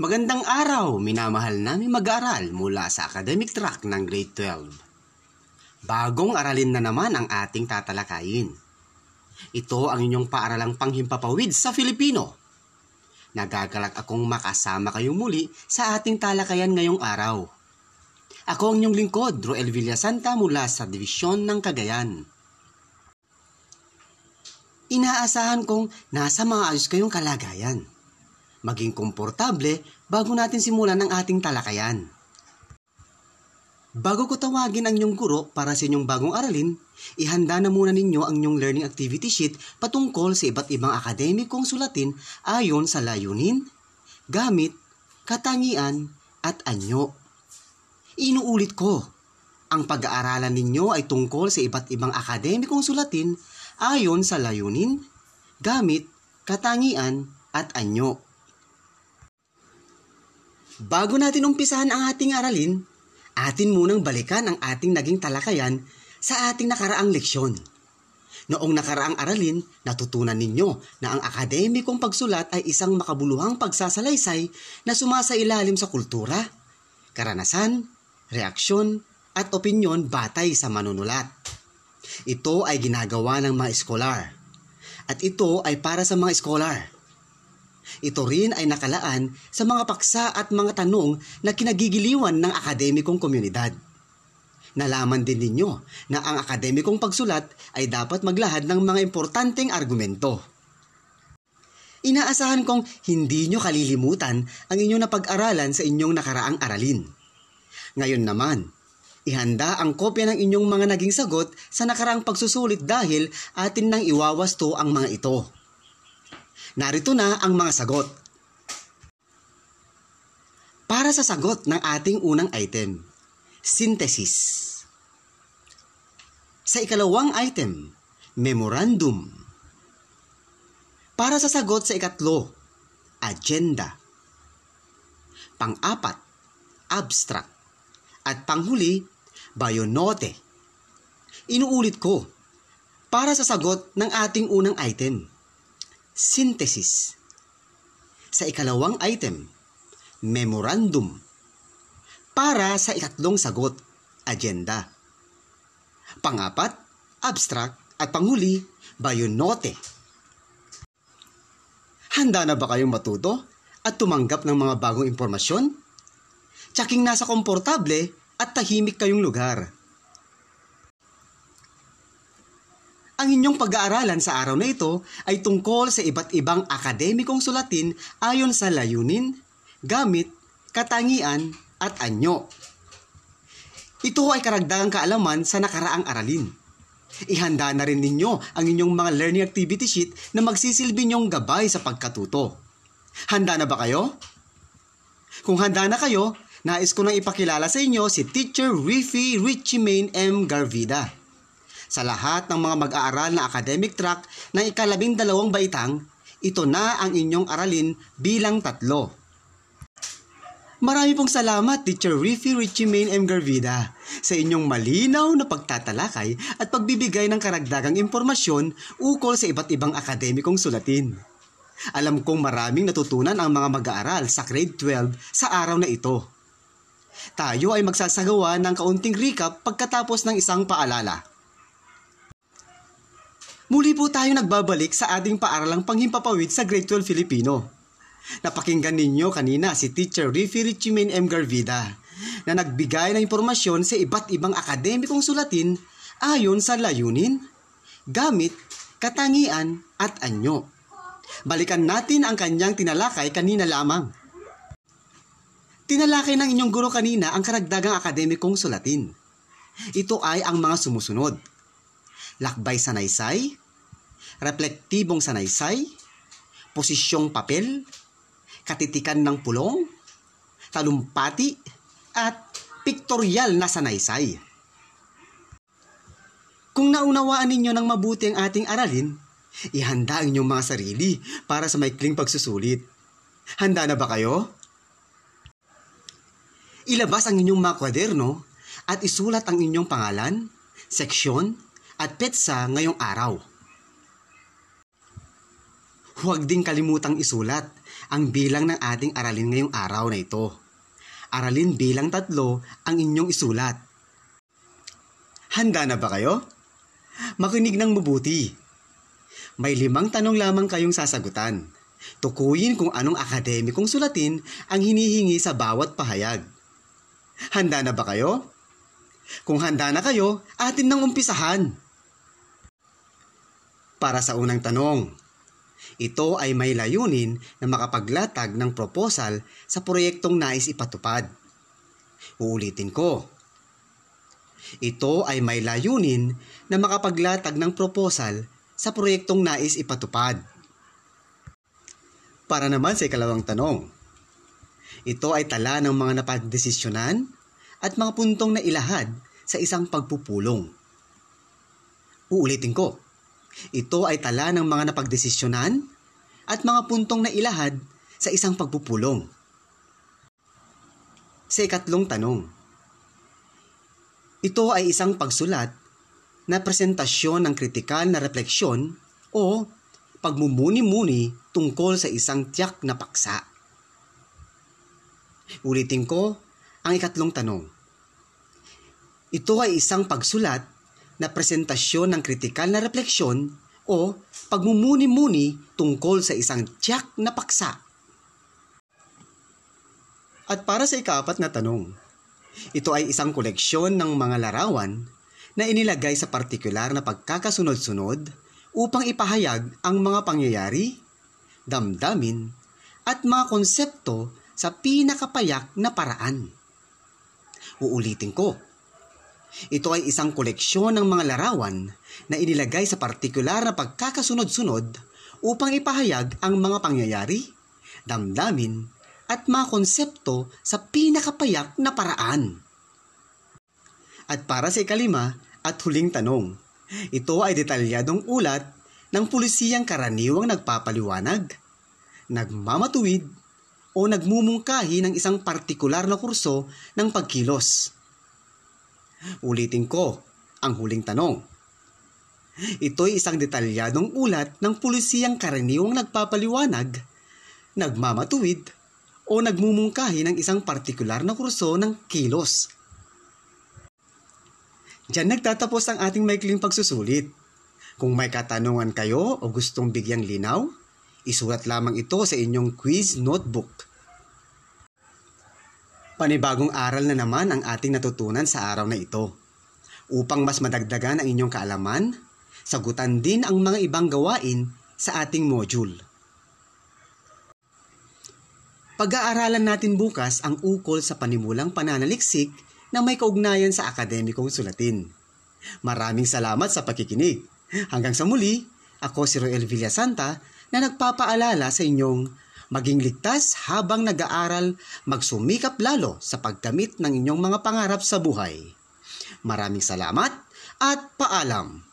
Magandang araw, minamahal namin mag-aaral mula sa academic track ng grade 12. Bagong aralin na naman ang ating tatalakayin. Ito ang inyong paaralang panghimpapawid sa Filipino. Nagagalak akong makasama kayo muli sa ating talakayan ngayong araw. Ako ang inyong lingkod, Roel Villasanta mula sa Divisyon ng Cagayan. Inaasahan kong nasa maayos kayong kalagayan maging komportable bago natin simulan ang ating talakayan. Bago ko tawagin ang inyong guro para sa inyong bagong aralin, ihanda na muna ninyo ang inyong learning activity sheet patungkol sa iba't ibang akademikong sulatin ayon sa layunin, gamit, katangian, at anyo. Inuulit ko, ang pag-aaralan ninyo ay tungkol sa iba't ibang akademikong sulatin ayon sa layunin, gamit, katangian, at anyo. Bago natin umpisahan ang ating aralin, atin munang balikan ang ating naging talakayan sa ating nakaraang leksyon. Noong nakaraang aralin, natutunan ninyo na ang akademikong pagsulat ay isang makabuluhang pagsasalaysay na sumasailalim sa kultura, karanasan, reaksyon, at opinyon batay sa manunulat. Ito ay ginagawa ng mga eskolar. At ito ay para sa mga eskolar ito rin ay nakalaan sa mga paksa at mga tanong na kinagigiliwan ng akademikong komunidad. Nalaman din ninyo na ang akademikong pagsulat ay dapat maglahad ng mga importanteng argumento. Inaasahan kong hindi nyo kalilimutan ang inyong napag-aralan sa inyong nakaraang aralin. Ngayon naman, ihanda ang kopya ng inyong mga naging sagot sa nakaraang pagsusulit dahil atin nang iwawasto ang mga ito. Narito na ang mga sagot. Para sa sagot ng ating unang item, synthesis. Sa ikalawang item, memorandum. Para sa sagot sa ikatlo, agenda. Pang-apat, abstract. At panghuli, bayonote. Inuulit ko, para sa sagot ng ating unang item, synthesis. Sa ikalawang item, memorandum. Para sa ikatlong sagot, agenda. Pangapat, abstract at panghuli, bayonote. Handa na ba kayong matuto at tumanggap ng mga bagong impormasyon? Tsaking nasa komportable at tahimik kayong lugar. Ang inyong pag-aaralan sa araw na ito ay tungkol sa iba't ibang akademikong sulatin ayon sa layunin, gamit, katangian, at anyo. Ito ay karagdagang kaalaman sa nakaraang aralin. Ihanda na rin ninyo ang inyong mga learning activity sheet na magsisilbi niyong gabay sa pagkatuto. Handa na ba kayo? Kung handa na kayo, nais ko nang ipakilala sa inyo si Teacher Riffy Richie Main M. Garvida sa lahat ng mga mag-aaral na academic track ng ikalabing dalawang baitang, ito na ang inyong aralin bilang tatlo. Marami pong salamat, Teacher Riffy Richie Main M. Garvida, sa inyong malinaw na pagtatalakay at pagbibigay ng karagdagang impormasyon ukol sa iba't ibang akademikong sulatin. Alam kong maraming natutunan ang mga mag-aaral sa grade 12 sa araw na ito. Tayo ay magsasagawa ng kaunting recap pagkatapos ng isang paalala. Muli po tayo nagbabalik sa ating paaralang panghimpapawid sa Grade 12 Filipino. Napakinggan ninyo kanina si Teacher Riffy Richimen M. Garvida na nagbigay ng impormasyon sa iba't ibang akademikong sulatin ayon sa layunin, gamit, katangian at anyo. Balikan natin ang kanyang tinalakay kanina lamang. Tinalakay ng inyong guro kanina ang karagdagang akademikong sulatin. Ito ay ang mga sumusunod. Lakbay sa naysay, reflektibong sanaysay, posisyong papel, katitikan ng pulong, talumpati, at piktoryal na sanaysay. Kung naunawaan ninyo ng mabuti ang ating aralin, ihanda ang inyong mga sarili para sa maikling pagsusulit. Handa na ba kayo? Ilabas ang inyong mga kwaderno at isulat ang inyong pangalan, seksyon, at petsa ngayong araw. Huwag ding kalimutang isulat ang bilang ng ating aralin ngayong araw na ito. Aralin bilang tatlo ang inyong isulat. Handa na ba kayo? Makinig ng mabuti. May limang tanong lamang kayong sasagutan. Tukuyin kung anong akademikong sulatin ang hinihingi sa bawat pahayag. Handa na ba kayo? Kung handa na kayo, atin nang umpisahan. Para sa unang tanong, ito ay may layunin na makapaglatag ng proposal sa proyektong nais ipatupad. Uulitin ko. Ito ay may layunin na makapaglatag ng proposal sa proyektong nais ipatupad. Para naman sa ikalawang tanong. Ito ay tala ng mga napagdesisyonan at mga puntong na ilahad sa isang pagpupulong. Uulitin ko ito ay tala ng mga napagdesisyonan at mga puntong na ilahad sa isang pagpupulong. Sa ikatlong tanong, ito ay isang pagsulat na presentasyon ng kritikal na refleksyon o pagmumuni-muni tungkol sa isang tiyak na paksa. Ulitin ko ang ikatlong tanong. Ito ay isang pagsulat na presentasyon ng kritikal na refleksyon o pagmumuni-muni tungkol sa isang tiyak na paksa. At para sa ikapat na tanong, ito ay isang koleksyon ng mga larawan na inilagay sa partikular na pagkakasunod-sunod upang ipahayag ang mga pangyayari, damdamin, at mga konsepto sa pinakapayak na paraan. Uulitin ko, ito ay isang koleksyon ng mga larawan na inilagay sa partikular na pagkakasunod-sunod upang ipahayag ang mga pangyayari, damdamin, at mga konsepto sa pinakapayak na paraan. At para sa ikalima at huling tanong, ito ay detalyadong ulat ng pulisiyang karaniwang nagpapaliwanag, nagmamatuwid, o nagmumungkahi ng isang partikular na kurso ng pagkilos Ulitin ko ang huling tanong. Ito'y isang detalyadong ulat ng pulisiyang karaniwang nagpapaliwanag, nagmamatuwid, o nagmumungkahi ng isang partikular na kurso ng kilos. Diyan nagtatapos ang ating maikling pagsusulit. Kung may katanungan kayo o gustong bigyang linaw, isulat lamang ito sa inyong quiz notebook. Panibagong aral na naman ang ating natutunan sa araw na ito. Upang mas madagdagan ang inyong kaalaman, sagutan din ang mga ibang gawain sa ating module. Pag-aaralan natin bukas ang ukol sa panimulang pananaliksik na may kaugnayan sa akademikong sulatin. Maraming salamat sa pakikinig. Hanggang sa muli, ako si Roel Villasanta na nagpapaalala sa inyong maging ligtas habang nag-aaral, magsumikap lalo sa pagkamit ng inyong mga pangarap sa buhay. Maraming salamat at paalam!